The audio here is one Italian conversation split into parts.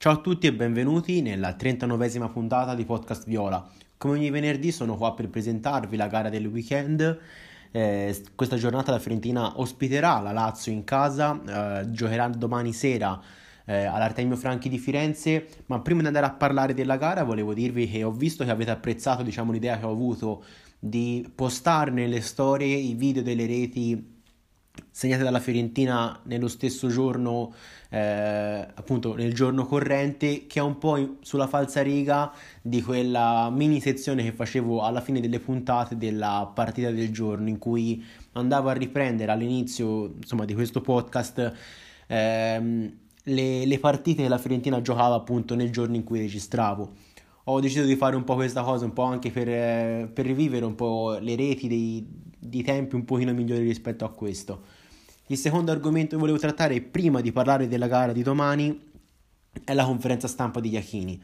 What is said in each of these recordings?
Ciao a tutti e benvenuti nella 39esima puntata di Podcast Viola. Come ogni venerdì sono qua per presentarvi la gara del weekend. Eh, questa giornata la Fiorentina ospiterà la Lazio in casa, eh, giocherà domani sera eh, all'Artemio Franchi di Firenze, ma prima di andare a parlare della gara volevo dirvi che ho visto che avete apprezzato diciamo, l'idea che ho avuto di postare nelle storie i video delle reti segnate dalla Fiorentina nello stesso giorno, eh, appunto nel giorno corrente, che è un po' sulla falsa riga di quella mini sezione che facevo alla fine delle puntate della partita del giorno, in cui andavo a riprendere all'inizio insomma, di questo podcast ehm, le, le partite che la Fiorentina giocava appunto nel giorno in cui registravo ho deciso di fare un po' questa cosa, un po' anche per, per rivivere un po' le reti dei, di tempi un pochino migliori rispetto a questo. Il secondo argomento che volevo trattare prima di parlare della gara di domani è la conferenza stampa di Iachini.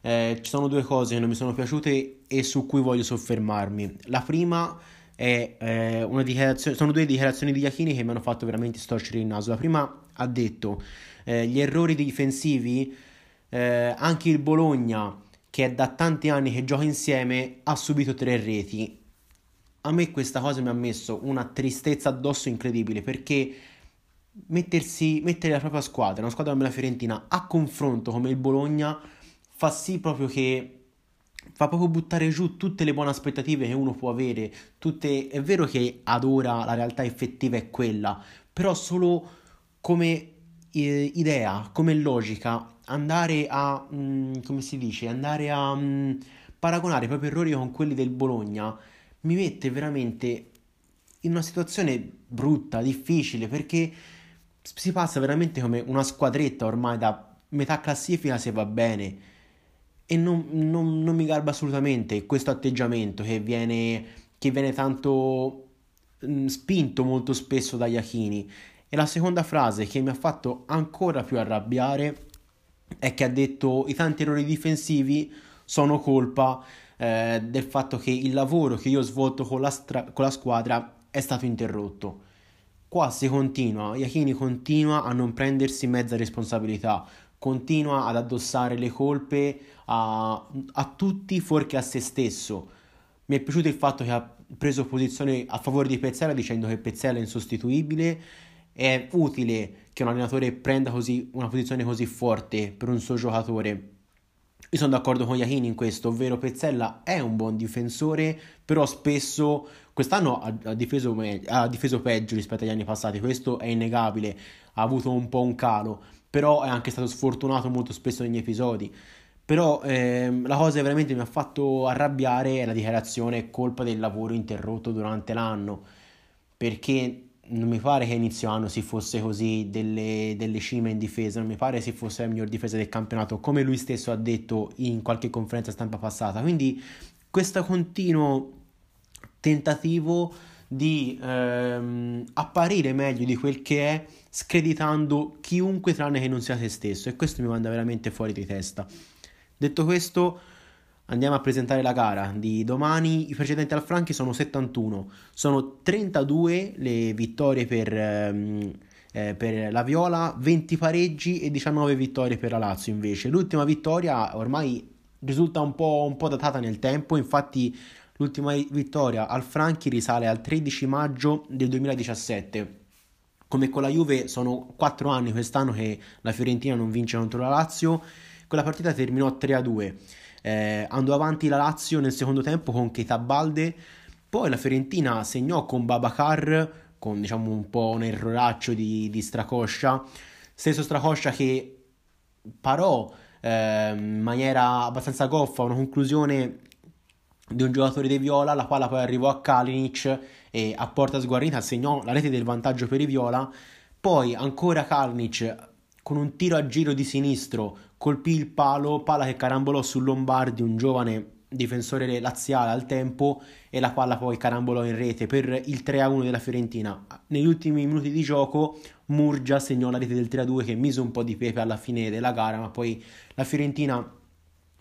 Eh, ci sono due cose che non mi sono piaciute e su cui voglio soffermarmi. La prima è eh, una dichiarazione, sono due dichiarazioni di Iachini che mi hanno fatto veramente storcere il naso. La prima ha detto eh, gli errori difensivi, eh, anche il Bologna che è da tanti anni che gioca insieme ha subito tre reti a me questa cosa mi ha messo una tristezza addosso incredibile perché mettersi, mettere la propria squadra, una squadra come la Fiorentina, a confronto come il Bologna fa sì proprio che fa proprio buttare giù tutte le buone aspettative che uno può avere. Tutte, è vero che ad ora la realtà effettiva è quella, però solo come eh, idea, come logica, andare a, mh, mm, come si dice, andare a mh, mm, paragonare i propri errori con quelli del Bologna mi mette veramente in una situazione brutta, difficile, perché si passa veramente come una squadretta ormai da metà classifica se va bene. E non, non, non mi garba assolutamente questo atteggiamento che viene, che viene tanto mh, spinto molto spesso da Iachini. E la seconda frase che mi ha fatto ancora più arrabbiare è che ha detto i tanti errori difensivi sono colpa eh, del fatto che il lavoro che io ho svolto con la, stra- con la squadra è stato interrotto. Qua si continua, Iachini continua a non prendersi mezza responsabilità, continua ad addossare le colpe a, a tutti fuorché a se stesso. Mi è piaciuto il fatto che ha preso posizione a favore di Pezzella dicendo che Pezzella è insostituibile. È utile che un allenatore prenda così, una posizione così forte per un suo giocatore io sono d'accordo con Iachini in questo, ovvero Pezzella è un buon difensore, però spesso quest'anno ha, ha, difeso, ha, difeso, peggio rispetto agli anni passati, questo è innegabile, ha avuto un po' un calo, però è anche stato sfortunato molto spesso negli episodi. Però ehm, la cosa che veramente mi ha fatto arrabbiare è la dichiarazione colpa del lavoro interrotto durante l'anno, perché non mi pare che inizio anno si fosse così delle, delle, cime in difesa, non mi pare si fosse la miglior difesa del campionato, come lui stesso ha detto in qualche conferenza stampa passata. Quindi questo continuo tentativo di ehm, apparire meglio di quel che è, screditando chiunque tranne che non sia se stesso, e questo mi manda veramente fuori di testa. Detto questo, Andiamo a presentare la gara di domani. I precedenti al Franchi sono 71. Sono 32 le vittorie per, ehm, eh, per, la Viola, 20 pareggi e 19 vittorie per la Lazio invece. L'ultima vittoria ormai risulta un po', un po datata nel tempo, infatti l'ultima vittoria al Franchi risale al 13 maggio del 2017. Come con la Juve sono 4 anni quest'anno che la Fiorentina non vince contro la Lazio. Quella partita terminò 3 a 2. Eh, andò avanti la Lazio nel secondo tempo con Keita Balde, poi la Fiorentina segnò con Babacar, con diciamo un po' un erroraccio di, di Stracoscia, stesso Stracoscia che parò eh, in maniera abbastanza goffa una conclusione di un giocatore dei Viola, la quale poi arrivò a Kalinic e a porta sguarnita segnò la rete del vantaggio per i Viola. Poi ancora Kalinic con un tiro a giro di sinistro colpì il palo, palla che carambolò su Lombardi, un giovane difensore laziale al tempo e la palla poi carambolò in rete per il 3-1 della Fiorentina. Negli ultimi minuti di gioco Murgia segnò la rete del 3-2 che mise un po' di pepe alla fine della gara, ma poi la Fiorentina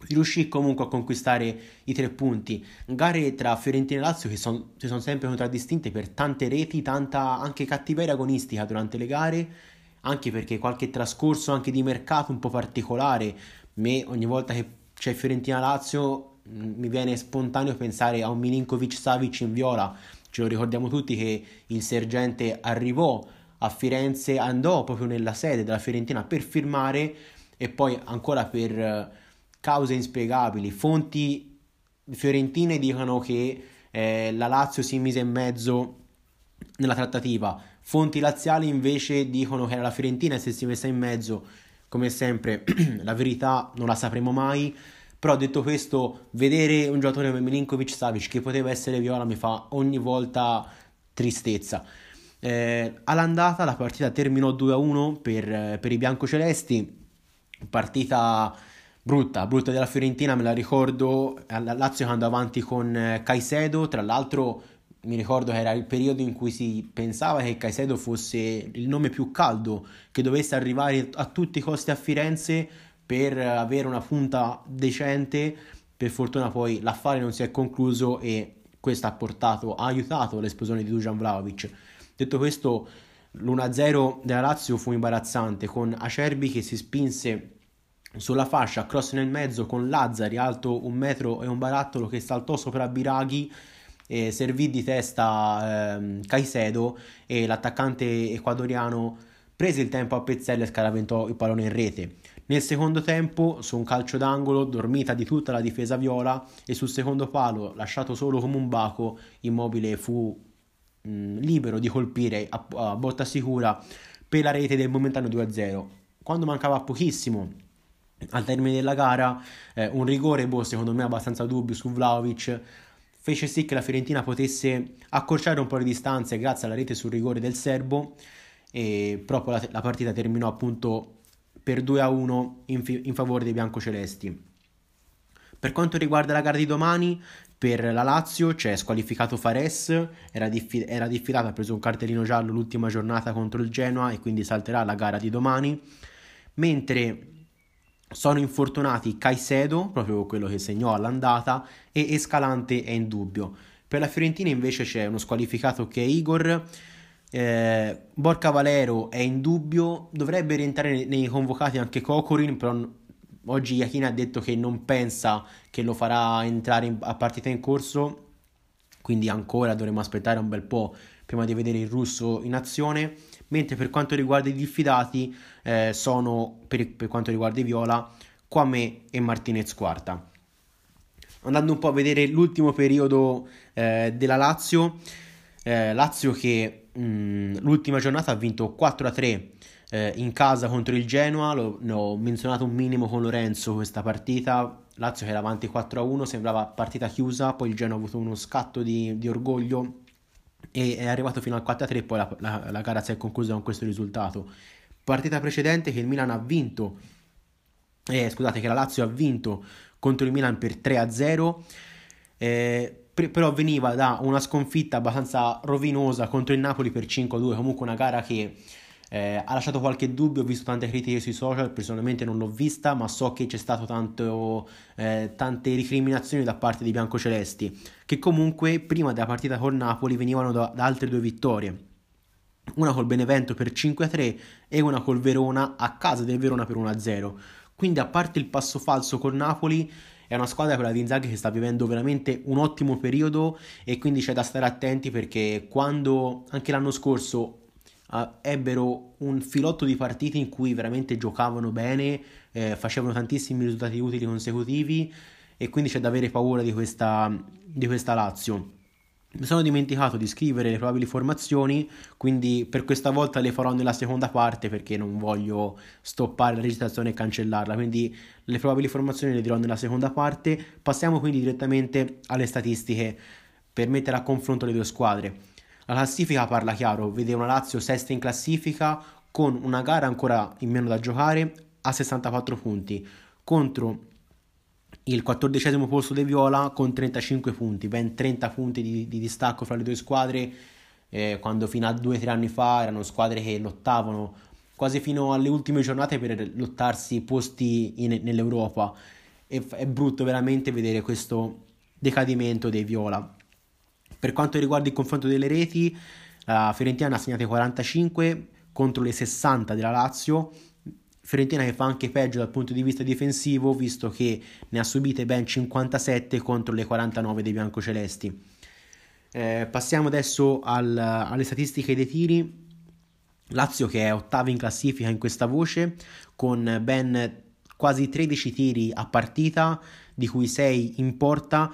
riuscì comunque a conquistare i tre punti. Gare tra Fiorentina e Lazio che son, si sono sempre contraddistinte per tante reti, tanta anche cattiveria agonistica durante le gare anche perché qualche trascorso anche di mercato un po' particolare, me ogni volta che c'è Fiorentina-Lazio mi viene spontaneo pensare a un Milinkovic Savic in viola, ce lo ricordiamo tutti che il sergente arrivò a Firenze, andò proprio nella sede della Fiorentina per firmare e poi ancora per eh, cause inspiegabili, fonti fiorentine dicono che eh, la Lazio si mise in mezzo nella trattativa, fonti laziali invece dicono che era la Fiorentina se si è messa in mezzo, come sempre la verità non la sapremo mai, però detto questo, vedere un giocatore come Milinkovic Savic che poteva essere viola mi fa ogni volta tristezza. Eh, all'andata la partita terminò 2-1 per, per i biancocelesti, partita brutta, brutta della Fiorentina, me la ricordo, la Lazio che andò avanti con eh, Caicedo, tra l'altro mi ricordo che era il periodo in cui si pensava che Caicedo fosse il nome più caldo, che dovesse arrivare a tutti i costi a Firenze per avere una punta decente, per fortuna poi l'affare non si è concluso e questo ha portato, ha aiutato l'esplosione di Dujan Vlaovic. Detto questo, l'1-0 della Lazio fu imbarazzante, con Acerbi che si spinse sulla fascia, cross nel mezzo con Lazzari alto un metro e un barattolo che saltò sopra Biraghi e servì di testa eh, Caicedo e l'attaccante ecuadoriano prese il tempo a pezzelli e scaraventò il pallone in rete. Nel secondo tempo, su un calcio d'angolo, dormita di tutta la difesa viola e sul secondo palo, lasciato solo come un baco, Immobile fu mh, libero di colpire a, a, botta sicura per la rete del momentaneo 2-0. Quando mancava pochissimo al termine della gara, eh, un rigore, boh, secondo me abbastanza dubbio su Vlaovic, fece sì che la Fiorentina potesse accorciare un po' le distanze grazie alla rete sul rigore del serbo, e proprio la, la partita terminò appunto per 2 a 1 in, fi- in favore dei biancocelesti. Per quanto riguarda la gara di domani, per la Lazio c'è squalificato Fares, era, diffi- era diffidato, ha preso un cartellino giallo l'ultima giornata contro il Genoa e quindi salterà la gara di domani, mentre sono infortunati Caicedo, proprio quello che segnò all'andata, e Escalante è in dubbio. Per la Fiorentina invece c'è uno squalificato che è Igor, eh, Borca Valero è in dubbio, dovrebbe rientrare nei convocati anche Kokorin, però oggi Iachina ha detto che non pensa che lo farà entrare in, a partita in corso, quindi ancora dovremo aspettare un bel po' prima di vedere il russo in azione. Mentre per quanto riguarda i diffidati, eh, sono per, per, quanto riguarda i Viola, Quame e Martinez quarta. Andando un po' a vedere l'ultimo periodo eh, della Lazio, eh, Lazio che mh, mm, l'ultima giornata ha vinto 4-3 eh, in casa contro il Genoa, lo, ho menzionato un minimo con Lorenzo questa partita, Lazio che era avanti 4-1, sembrava partita chiusa, poi il Genoa ha avuto uno scatto di, di orgoglio e è arrivato fino al 4-3 poi la, la, la, gara si è conclusa con questo risultato. Partita precedente che il Milan ha vinto, eh, scusate che la Lazio ha vinto contro il Milan per 3-0. Eh, però veniva da una sconfitta abbastanza rovinosa contro il Napoli per 5-2, comunque una gara che eh, ha lasciato qualche dubbio, ho visto tante critiche sui social, personalmente non l'ho vista, ma so che c'è stato tanto, eh, tante ricriminazioni da parte dei biancocelesti, che comunque prima della partita col Napoli venivano da, da altre due vittorie. Una col Benevento per 5-3 e una col Verona a casa del Verona per 1-0. Quindi a parte il passo falso col Napoli, è una squadra quella di Inzaghi che sta vivendo veramente un ottimo periodo e quindi c'è da stare attenti perché quando anche l'anno scorso uh, ebbero un filotto di partite in cui veramente giocavano bene, eh, facevano tantissimi risultati utili consecutivi e quindi c'è da avere paura di questa, di questa Lazio. Mi sono dimenticato di scrivere le probabili formazioni, quindi per questa volta le farò nella seconda parte perché non voglio stoppare la registrazione e cancellarla. Quindi le probabili formazioni le dirò nella seconda parte. Passiamo quindi direttamente alle statistiche per mettere a confronto le due squadre. La classifica parla chiaro, vede una Lazio sesta in classifica con una gara ancora in meno da giocare a 64 punti contro il quattordicesimo posto dei Viola con 35 punti, ben 30 punti di, di distacco fra le due squadre, eh, quando fino a due o tre anni fa erano squadre che lottavano quasi fino alle ultime giornate per lottarsi posti in, nell'Europa. E, è brutto veramente vedere questo decadimento dei Viola. Per quanto riguarda il confronto delle reti, la Fiorentina ha segnate 45 contro le 60 della Lazio. Fiorentina che fa anche peggio dal punto di vista difensivo, visto che ne ha subite ben 57 contro le 49 dei biancocelesti. Eh, passiamo adesso al, alle statistiche dei tiri. Lazio che è ottava in classifica in questa voce, con ben quasi 13 tiri a partita, di cui 6 in porta,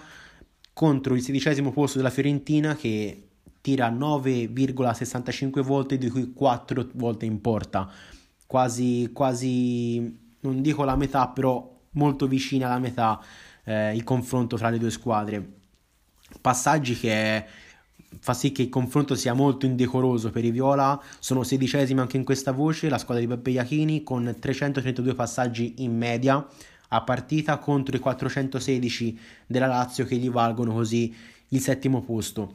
contro il sedicesimo posto della Fiorentina che tira 9,65 volte, di cui 4 volte in porta. Quasi, quasi, non dico la metà, però molto vicina alla metà eh, il confronto tra le due squadre. Passaggi che fa sì che il confronto sia molto indecoroso per i Viola. Sono sedicesimi anche in questa voce la squadra di Beppe Iachini con 332 passaggi in media a partita contro i 416 della Lazio che gli valgono così il settimo posto.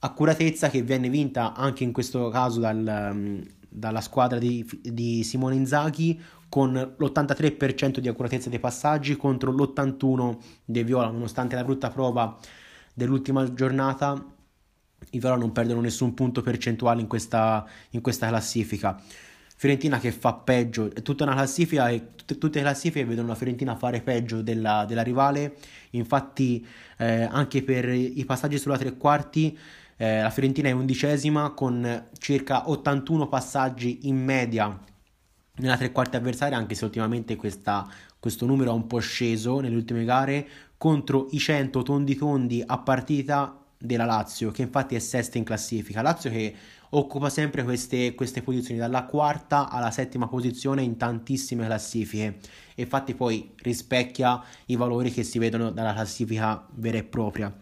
Accuratezza che viene vinta anche in questo caso dal, mm, dalla squadra di, di Simone Inzaghi con l'83% di accuratezza dei passaggi contro l'81% dei Viola, nonostante la brutta prova dell'ultima giornata i Viola non perdono nessun punto percentuale in questa, in questa classifica. Fiorentina che fa peggio, è tutta una classifica e tutte, tutte le classifiche vedono la Fiorentina fare peggio della, della rivale, infatti eh, anche per i passaggi sulla tre quarti eh, la Fiorentina è undicesima con circa 81 passaggi in media nella tre quarti avversaria, anche se ultimamente questa, questo numero è un po' sceso nelle ultime gare, contro i 100 tondi tondi a partita della Lazio, che infatti è sesta in classifica. Lazio che occupa sempre queste, queste, posizioni dalla quarta alla settima posizione in tantissime classifiche e infatti poi rispecchia i valori che si vedono dalla classifica vera e propria.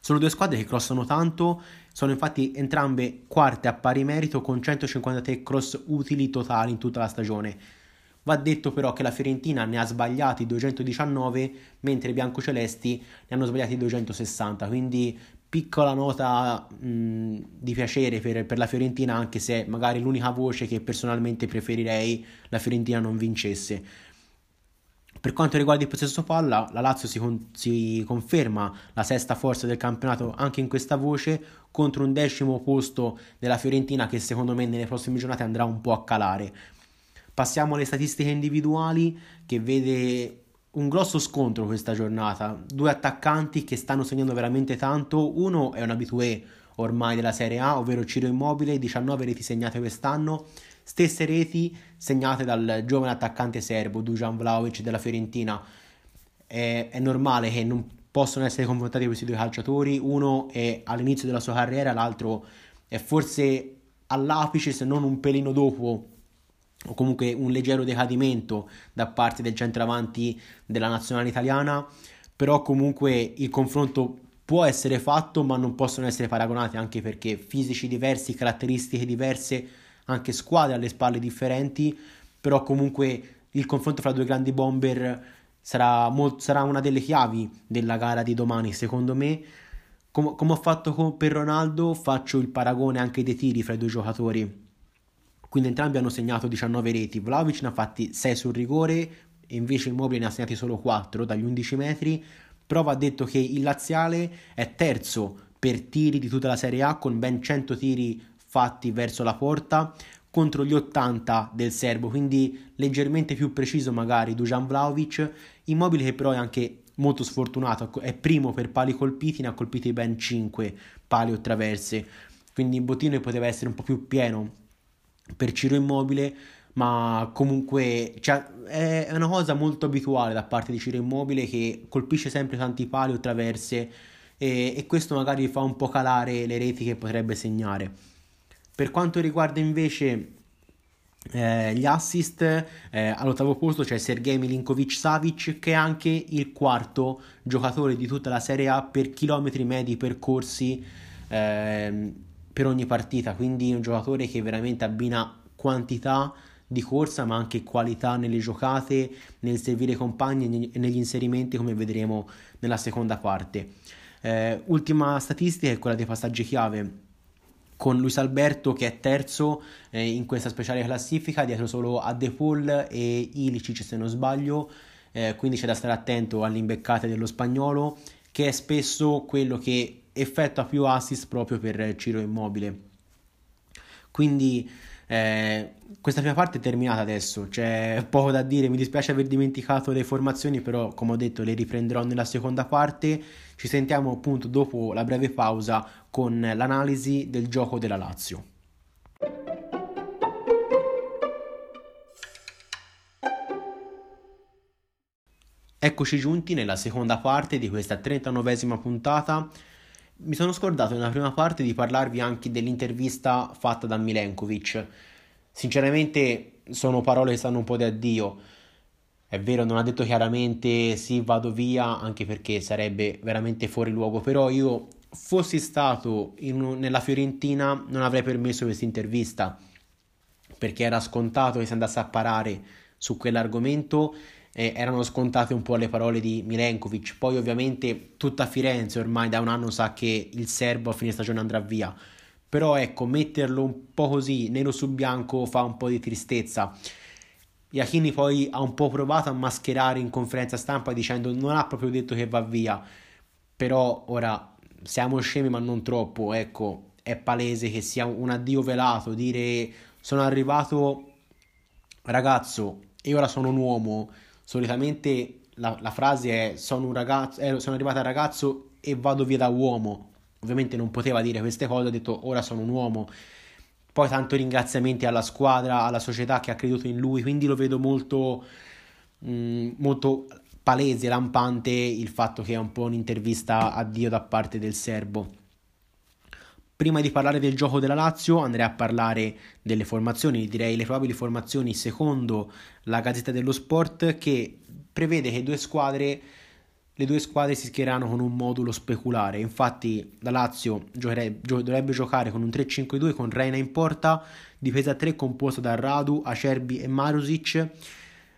Sono due squadre che crossano tanto, sono infatti entrambe quarte a pari merito con 153 cross utili totali in tutta la stagione. Va detto però che la Fiorentina ne ha sbagliati 219, mentre i biancocelesti ne hanno sbagliati 260, quindi piccola nota mh, di piacere per, per, la Fiorentina, anche se magari l'unica voce che personalmente preferirei la Fiorentina non vincesse. Per quanto riguarda il possesso palla, la Lazio si, con, si, conferma la sesta forza del campionato anche in questa voce contro un decimo posto della Fiorentina che secondo me nelle prossime giornate andrà un po' a calare. Passiamo alle statistiche individuali che vede un grosso scontro questa giornata. Due attaccanti che stanno segnando veramente tanto. Uno è un abitué ormai della Serie A, ovvero Ciro Immobile, 19 reti segnate quest'anno. Stesse reti segnate dal giovane attaccante serbo Dujan Vlaovic della Fiorentina. È, è normale che non possono essere confrontati questi due calciatori. Uno è all'inizio della sua carriera, l'altro è forse all'apice, se non un pelino dopo o comunque un leggero decadimento da parte del centravanti della nazionale italiana, però comunque il confronto può essere fatto, ma non possono essere paragonati anche perché fisici diversi, caratteristiche diverse, anche squadre alle spalle differenti, però comunque il confronto fra due grandi bomber sarà, molt- sarà una delle chiavi della gara di domani, secondo me. Com- come ho fatto con- per Ronaldo, faccio il paragone anche dei tiri fra i due giocatori quindi entrambi hanno segnato 19 reti. Vlaovic ne ha fatti 6 sul rigore e invece Immobile ne ha segnati solo 4 dagli 11 metri. Però va detto che il Laziale è terzo per tiri di tutta la Serie A con ben 100 tiri fatti verso la porta contro gli 80 del serbo, quindi leggermente più preciso magari Dujan Vlaovic, Immobile che però è anche molto sfortunato, è primo per pali colpiti, ne ha colpiti ben 5 pali o traverse, quindi il bottino poteva essere un po' più pieno per Ciro Immobile, ma comunque cioè, è una cosa molto abituale da parte di Ciro Immobile che colpisce sempre tanti pali o traverse e, e questo magari fa un po' calare le reti che potrebbe segnare. Per quanto riguarda invece eh, gli assist, eh, all'ottavo posto c'è Sergei Milinkovic Savic che è anche il quarto giocatore di tutta la Serie A per chilometri medi percorsi eh, per ogni partita, quindi un giocatore che veramente abbina quantità di corsa ma anche qualità nelle giocate, nel servire i compagni e negli inserimenti come vedremo nella seconda parte. Eh, ultima statistica è quella dei passaggi chiave con Luis Alberto che è terzo eh, in questa speciale classifica dietro solo a De Paul e Ilicic se non sbaglio eh, quindi c'è da stare attento alle imbeccate dello spagnolo che è spesso quello che effettua più assist proprio per Ciro Immobile. Quindi Eh, questa prima parte è terminata adesso, c'è poco da dire, mi dispiace aver dimenticato le formazioni, però come ho detto le riprenderò nella seconda parte. Ci sentiamo appunto dopo la breve pausa con l'analisi del gioco della Lazio. Eccoci giunti nella seconda parte di questa 39esima puntata. Mi sono scordato nella prima parte di parlarvi anche dell'intervista fatta da Milenkovic. Sinceramente sono parole che sanno un po' di addio. È vero, non ha detto chiaramente sì, vado via, anche perché sarebbe veramente fuori luogo, però io fossi stato in, nella Fiorentina non avrei permesso questa intervista, perché era scontato che si andasse a parare su quell'argomento eh, erano scontate un po' le parole di Milenkovic. Poi, ovviamente, tutta Firenze ormai da un anno sa che il serbo a fine stagione andrà via. Però, ecco, metterlo un po' così, nero su bianco, fa un po' di tristezza. Iachini poi ha un po' provato a mascherare in conferenza stampa dicendo non ha proprio detto che va via. Però ora siamo scemi ma non troppo, ecco, è palese che sia un addio velato, dire sono arrivato ragazzo e ora sono un uomo solitamente la, la frase è sono, un ragazzo, eh, sono arrivato al ragazzo e vado via da uomo. Ovviamente non poteva dire queste cose, ha detto ora sono un uomo. Poi tanto ringraziamenti alla squadra, alla società che ha creduto in lui, quindi lo vedo molto, mh, mm, molto palese, lampante il fatto che è un po' un'intervista a Dio da parte del serbo. Prima di parlare del gioco della Lazio andrei a parlare delle formazioni, direi le probabili formazioni secondo la Gazzetta dello Sport che prevede che due squadre, le due squadre si schiereranno con un modulo speculare. Infatti la Lazio giocherebbe, gio- dovrebbe giocare con un 3-5-2 con Reina in porta, difesa 3 composta da Radu, Acerbi e Marusic.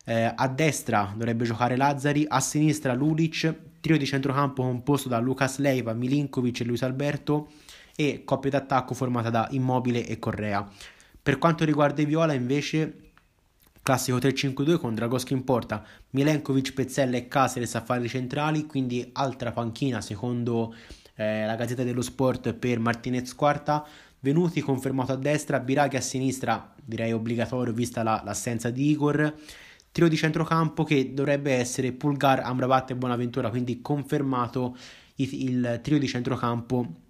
Eh, a destra dovrebbe giocare Lazzari, a sinistra Lulic, trio di centrocampo composto da Lucas Leiva, Milinkovic e Luis Alberto e coppia d'attacco formata da Immobile e Correa. Per quanto riguarda i Viola invece classico 3-5-2 con Dragoschi in porta, Milenkovic, Pezzella e Caceres a fare centrali, quindi altra panchina secondo eh, la Gazzetta dello Sport per Martinez quarta, Venuti confermato a destra, Biraghi a sinistra, direi obbligatorio vista la, l'assenza di Igor, trio di centrocampo che dovrebbe essere Pulgar, Amrabat e Bonaventura, quindi confermato il, il trio di centrocampo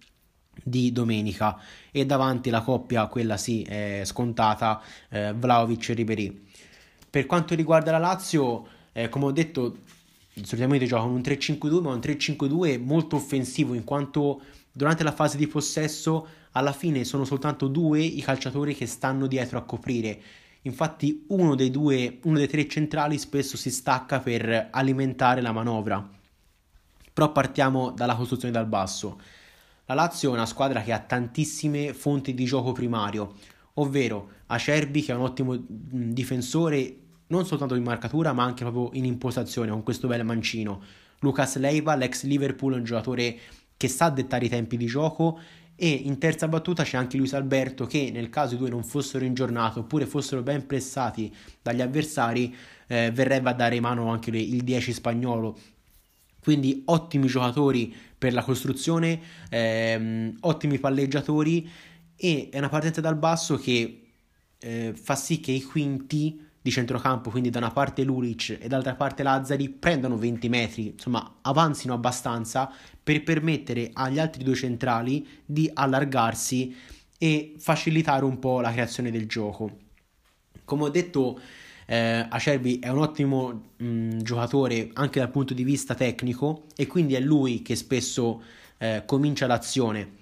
di domenica e davanti la coppia, quella sì, è scontata, eh, Vlaovic e Ribery. Per quanto riguarda la Lazio, eh, come ho detto, solitamente giocano un 3-5-2, ma un 3-5-2 molto offensivo in quanto durante la fase di possesso alla fine sono soltanto due i calciatori che stanno dietro a coprire. Infatti uno dei due, uno dei tre centrali spesso si stacca per alimentare la manovra. Però partiamo dalla costruzione dal basso. La Lazio è una squadra che ha tantissime fonti di gioco primario, ovvero Acerbi che è un ottimo difensore non soltanto in marcatura ma anche proprio in impostazione con questo bel mancino. Lucas Leiva, l'ex Liverpool, un giocatore che sa dettare i tempi di gioco e in terza battuta c'è anche Luis Alberto che nel caso i due non fossero in giornata oppure fossero ben pressati dagli avversari eh, verrebbe a dare mano anche il 10 spagnolo quindi ottimi giocatori per la costruzione, ehm, ottimi palleggiatori e è una partenza dal basso che eh, fa sì che i quinti di centrocampo, quindi da una parte Lulic e dall'altra parte Lazzari, prendano 20 metri, insomma avanzino abbastanza per permettere agli altri due centrali di allargarsi e facilitare un po' la creazione del gioco. Come ho detto, eh, Acerbi è un ottimo mh, giocatore anche dal punto di vista tecnico e quindi è lui che spesso eh, comincia l'azione.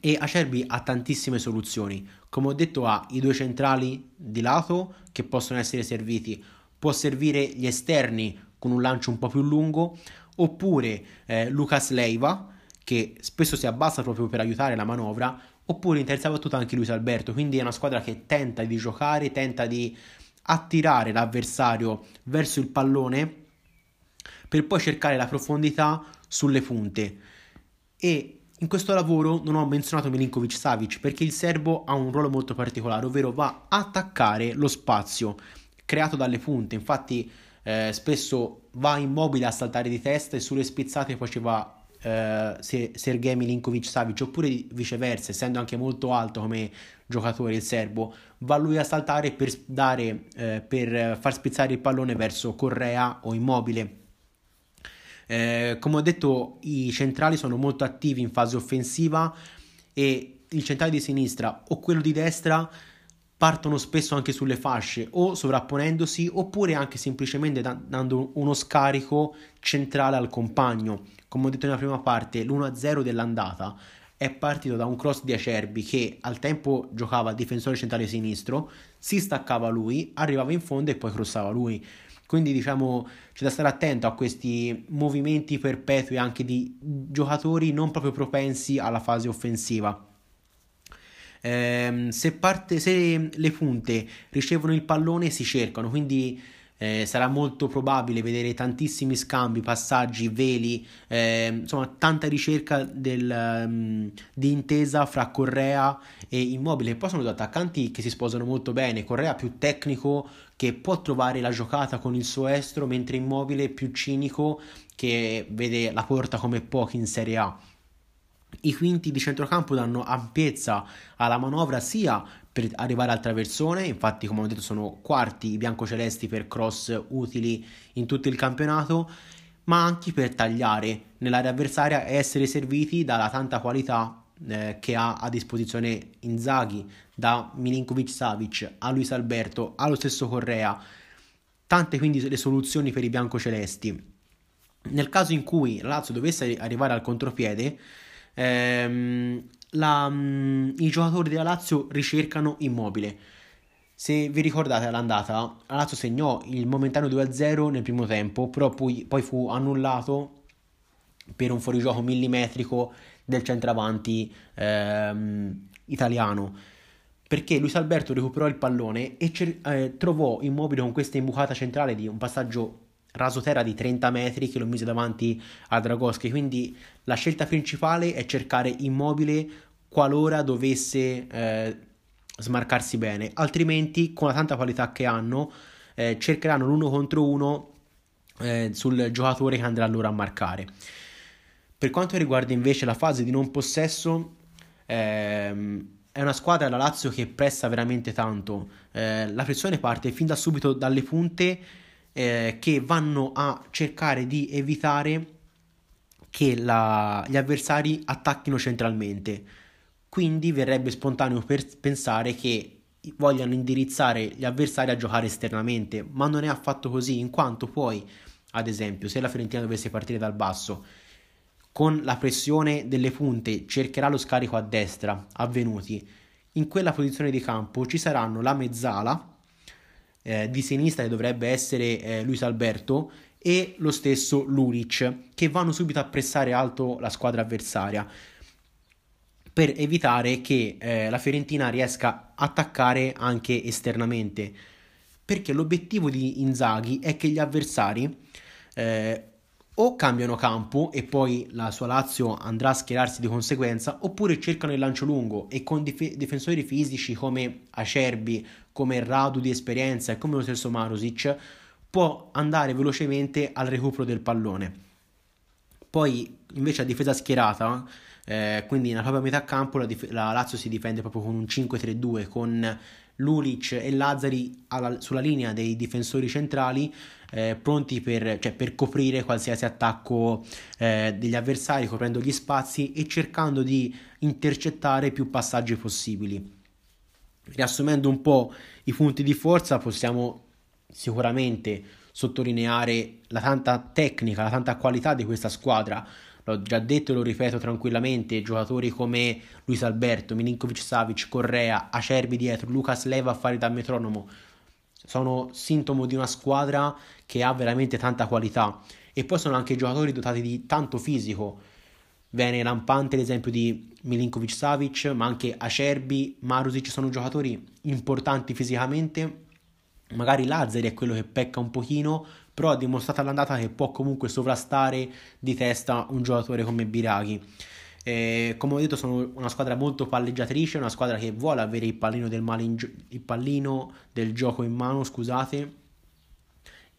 E Acerbi ha tantissime soluzioni. Come ho detto, ha i due centrali di lato che possono essere serviti. Può servire gli esterni con un lancio un po' più lungo, oppure eh, Lucas Leiva che spesso si abbassa proprio per aiutare la manovra, oppure in terza battuta anche Luis Alberto. Quindi è una squadra che tenta di giocare, tenta di attirare l'avversario verso il pallone per poi cercare la profondità sulle punte. E in questo lavoro non ho menzionato Milinkovic Savic perché il serbo ha un ruolo molto particolare, ovvero va a attaccare lo spazio creato dalle punte. Infatti, eh, spesso va immobile a saltare di testa e sulle spizzate poi ci va eh, Sergei Milinkovic-Savic oppure viceversa, essendo anche molto alto come giocatore il serbo, va lui a saltare per, dare, eh, per far spizzare il pallone verso Correa o Immobile. Eh, come ho detto, i centrali sono molto attivi in fase offensiva e il centrale di sinistra o quello di destra partono spesso anche sulle fasce o sovrapponendosi oppure anche semplicemente da- dando uno scarico centrale al compagno. Come ho detto nella prima parte, l'1-0 dell'andata è partito da un cross di Acerbi che al tempo giocava difensore centrale sinistro, si staccava lui, arrivava in fondo e poi crossava lui. Quindi diciamo c'è da stare attento a questi movimenti perpetui anche di giocatori non proprio propensi alla fase offensiva. Eh, se, parte, se le punte ricevono il pallone si cercano, quindi eh, sarà molto probabile vedere tantissimi scambi, passaggi, veli, eh, insomma tanta ricerca del, um, di intesa fra Correa e Immobile. Poi sono due attaccanti che si sposano molto bene, Correa più tecnico che può trovare la giocata con il suo estro, mentre Immobile più cinico che vede la porta come pochi in Serie A. I quinti di centrocampo danno ampiezza alla manovra sia per arrivare al traversone, infatti come ho detto sono quarti i biancocelesti per cross utili in tutto il campionato, ma anche per tagliare nell'area avversaria e essere serviti dalla tanta qualità eh, che ha a disposizione Inzaghi, da Milinkovic Savic a Luis Alberto allo stesso Correa, tante quindi le soluzioni per i biancocelesti. Nel caso in cui Lazio dovesse arrivare al contropiede, ehm, la, um, i giocatori della Lazio ricercano immobile. Se vi ricordate all'andata, la Lazio segnò il momentaneo 2-0 nel primo tempo, però poi, poi fu annullato per un fuorigioco millimetrico del centravanti ehm, italiano perché Luis Alberto recuperò il pallone e cer- eh, trovò immobile con questa imbucata centrale di un passaggio rasoterra di 30 metri che lo mise davanti a Dragoschi. Quindi la scelta principale è cercare immobile qualora dovesse eh, smarcarsi bene, altrimenti con la tanta qualità che hanno eh, cercheranno l'uno contro uno eh, sul giocatore che andrà loro a marcare. Per quanto riguarda invece la fase di non possesso, ehm, è una squadra la Lazio che pressa veramente tanto. Eh, la pressione parte fin da subito dalle punte eh, che vanno a cercare di evitare che la, gli avversari attacchino centralmente. Quindi verrebbe spontaneo pensare che vogliano indirizzare gli avversari a giocare esternamente, ma non è affatto così, in quanto poi, ad esempio, se la Fiorentina dovesse partire dal basso, con la pressione delle punte cercherà lo scarico a destra, avvenuti, in quella posizione di campo ci saranno la mezzala eh, di sinistra che dovrebbe essere eh, Luis Alberto e lo stesso Luric che vanno subito a pressare alto la squadra avversaria per evitare che eh, la Fiorentina riesca a attaccare anche esternamente. Perché l'obiettivo di Inzaghi è che gli avversari eh, o cambiano campo e poi la sua Lazio andrà a schierarsi di conseguenza, oppure cercano il lancio lungo e con dif- difensori fisici come Acerbi, come Radu di esperienza e come lo stesso Marusic può andare velocemente al recupero del pallone. Poi invece a difesa schierata, eh, quindi nella propria metà campo la, dif- la Lazio si difende proprio con un 5-3-2 con Lulic e Lazzari alla, sulla linea dei difensori centrali eh, pronti per, cioè, per, coprire qualsiasi attacco eh, degli avversari, coprendo gli spazi e cercando di intercettare più passaggi possibili. Riassumendo un po' i punti di forza, possiamo sicuramente sottolineare la tanta tecnica, la tanta qualità di questa squadra. L'ho già detto e lo ripeto tranquillamente, giocatori come Luis Alberto, Milinkovic Savic, Correa, Acerbi dietro, Lucas Leva a fare da metronomo, sono sintomo di una squadra che ha veramente tanta qualità e poi sono anche giocatori dotati di tanto fisico. Viene lampante l'esempio di Milinkovic Savic, ma anche Acerbi, Marusic sono giocatori importanti fisicamente. Magari Lazzari è quello che pecca un pochino, però ha dimostrato all'andata che può comunque sovrastare di testa un giocatore come Biraghi. Eh, come ho detto, sono una squadra molto palleggiatrice, una squadra che vuole avere il pallino del, gio- il pallino del gioco in mano, scusate,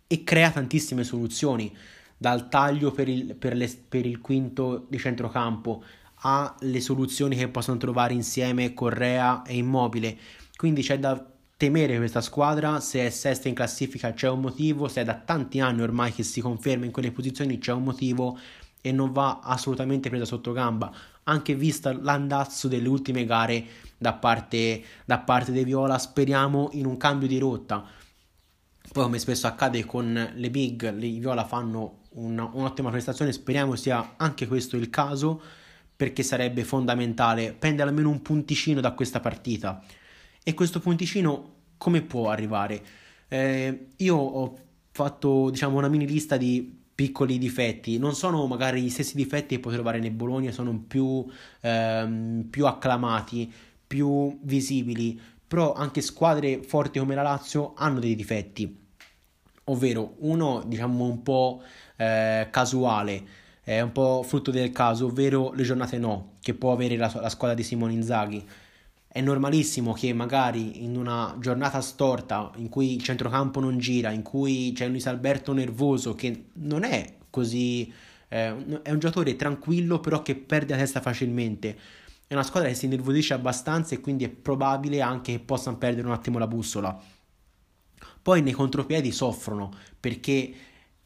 e crea tantissime soluzioni dal taglio per il, per, le, per il quinto di centrocampo alle soluzioni che possono trovare insieme Correa e Immobile. Quindi c'è da temere questa squadra, se è sesta in classifica c'è un motivo, se è da tanti anni ormai che si conferma in quelle posizioni c'è un motivo e non va assolutamente presa sotto gamba, anche vista l'andazzo delle ultime gare da parte, da parte dei Viola, speriamo in un cambio di rotta. Poi come spesso accade con le big, i Viola fanno una, un'ottima prestazione, speriamo sia anche questo il caso, perché sarebbe fondamentale prendere almeno un punticino da questa partita. E questo punticino come può arrivare? Eh, io ho fatto diciamo una mini lista di piccoli difetti, non sono magari gli stessi difetti che puoi trovare nel Bologna, sono più, ehm, più acclamati, più visibili, però anche squadre forti come la Lazio hanno dei difetti, ovvero uno diciamo un po' eh, casuale, è un po' frutto del caso, ovvero le giornate no, che può avere la, la squadra di Simone Inzaghi. È normalissimo che magari in una giornata storta in cui il centrocampo non gira, in cui c'è Luis Alberto nervoso, che non è così, eh, è un giocatore tranquillo però che perde la testa facilmente. È una squadra che si innervosisce abbastanza e quindi è probabile anche che possano perdere un attimo la bussola. Poi nei contropiedi soffrono perché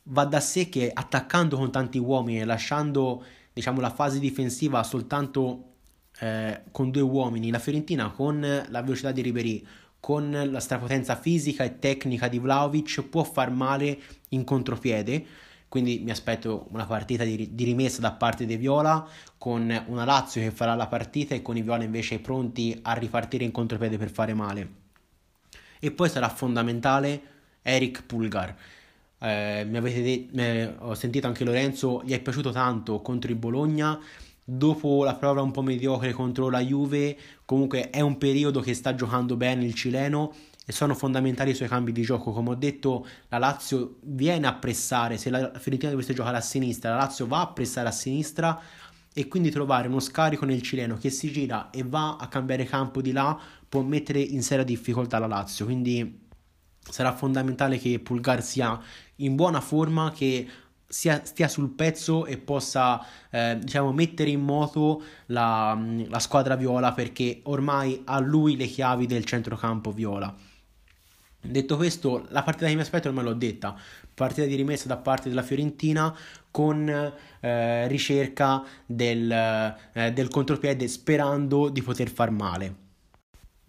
va da sé che attaccando con tanti uomini e lasciando diciamo, la fase difensiva soltanto eh, con due uomini, la Fiorentina con la velocità di Ribery, con la strapotenza fisica e tecnica di Vlaovic può far male in contropiede. Quindi mi aspetto una partita di, di rimessa da parte dei Viola con una Lazio che farà la partita e con i Viola invece pronti a ripartire in contropiede per fare male. E poi sarà fondamentale Eric Pulgar. Eh, mi avete de- eh, ho sentito anche Lorenzo, gli è piaciuto tanto contro il Bologna dopo la prova un po' mediocre contro la Juve, comunque è un periodo che sta giocando bene il cileno e sono fondamentali i suoi cambi di gioco. Come ho detto, la Lazio viene a pressare, se la Fiorentina dovesse giocare a sinistra, la Lazio va a pressare a sinistra e quindi trovare uno scarico nel cileno che si gira e va a cambiare campo di là può mettere in seria difficoltà la Lazio. Quindi sarà fondamentale che Pulgar sia in buona forma, che sia, stia sul pezzo e possa eh, diciamo, mettere in moto la, la, squadra viola perché ormai ha lui le chiavi del centrocampo viola. Detto questo, la partita che mi aspetto ormai l'ho detta, partita di rimessa da parte della Fiorentina con eh, ricerca del, eh, del contropiede sperando di poter far male.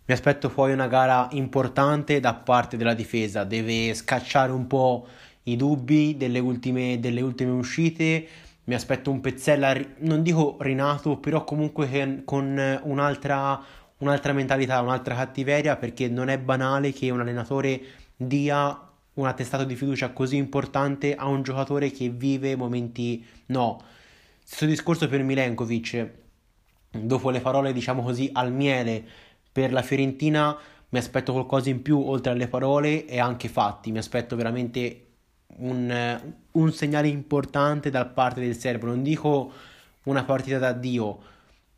Mi aspetto poi una gara importante da parte della difesa, deve scacciare un po' i dubbi delle ultime, delle ultime uscite. Mi aspetto un Pezzella, non dico rinato, però comunque con un'altra, un'altra mentalità, un'altra cattiveria, perché non è banale che un allenatore dia un attestato di fiducia così importante a un giocatore che vive momenti no. Stesso discorso per Milenkovic. Dopo le parole, diciamo così, al miele per la Fiorentina, mi aspetto qualcosa in più oltre alle parole e anche fatti. Mi aspetto veramente un, un segnale importante da parte del serbo. Non dico una partita da Dio,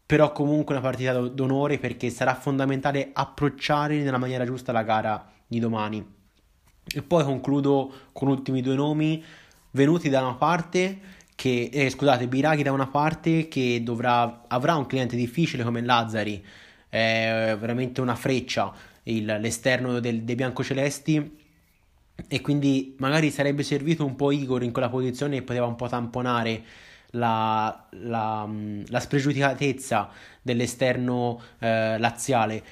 però comunque una partita d'onore perché sarà fondamentale approcciare nella maniera giusta la gara di domani. E poi concludo con ultimi due nomi venuti da una parte che, eh, scusate, Biraghi da una parte che dovrà, avrà un cliente difficile come Lazzari, è veramente una freccia il, l'esterno del, dei biancocelesti e quindi magari sarebbe servito un po' Igor in quella posizione e poteva un po' tamponare la, la, la spregiudicatezza dell'esterno eh, laziale.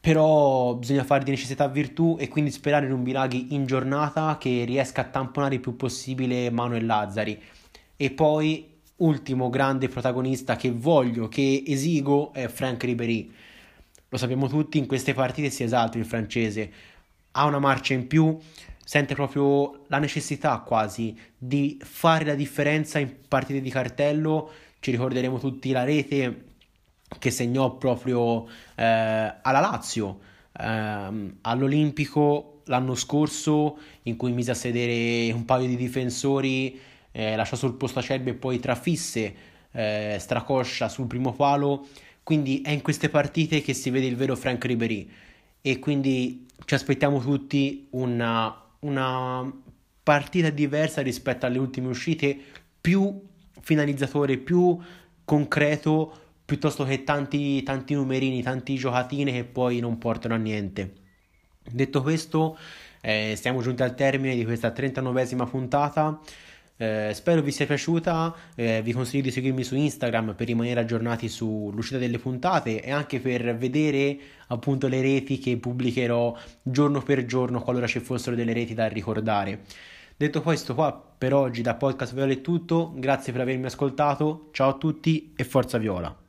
Però bisogna fare di necessità virtù e quindi sperare in un Biraghi in giornata che riesca a tamponare il più possibile Manuel Lazzari. E poi, ultimo grande protagonista che voglio, che esigo, è Frank Ribéry. Lo sappiamo tutti, in queste partite si esalta il francese. Ha una marcia in più, sente proprio la necessità quasi di fare la differenza in partite di cartello. Ci ricorderemo tutti la rete che segnò proprio eh, alla Lazio, eh, all'Olimpico l'anno scorso, in cui mise a sedere un paio di difensori, eh, lasciò sul posto Acerbi e poi trafisse eh, Stracoscia sul primo palo. Quindi è in queste partite che si vede il vero Frank Ribery e quindi ci aspettiamo tutti una una partita diversa rispetto alle ultime uscite, più finalizzatore, più concreto, piuttosto che tanti, tanti numerini, tanti giocatine che poi non portano a niente. Detto questo, eh, siamo giunti al termine di questa 39esima puntata. Eh, spero vi sia piaciuta, eh, vi consiglio di seguirmi su Instagram per rimanere aggiornati sull'uscita delle puntate e anche per vedere appunto le reti che pubblicherò giorno per giorno qualora ci fossero delle reti da ricordare. Detto questo qua per oggi da Podcast Viola è tutto, grazie per avermi ascoltato, ciao a tutti e forza Viola!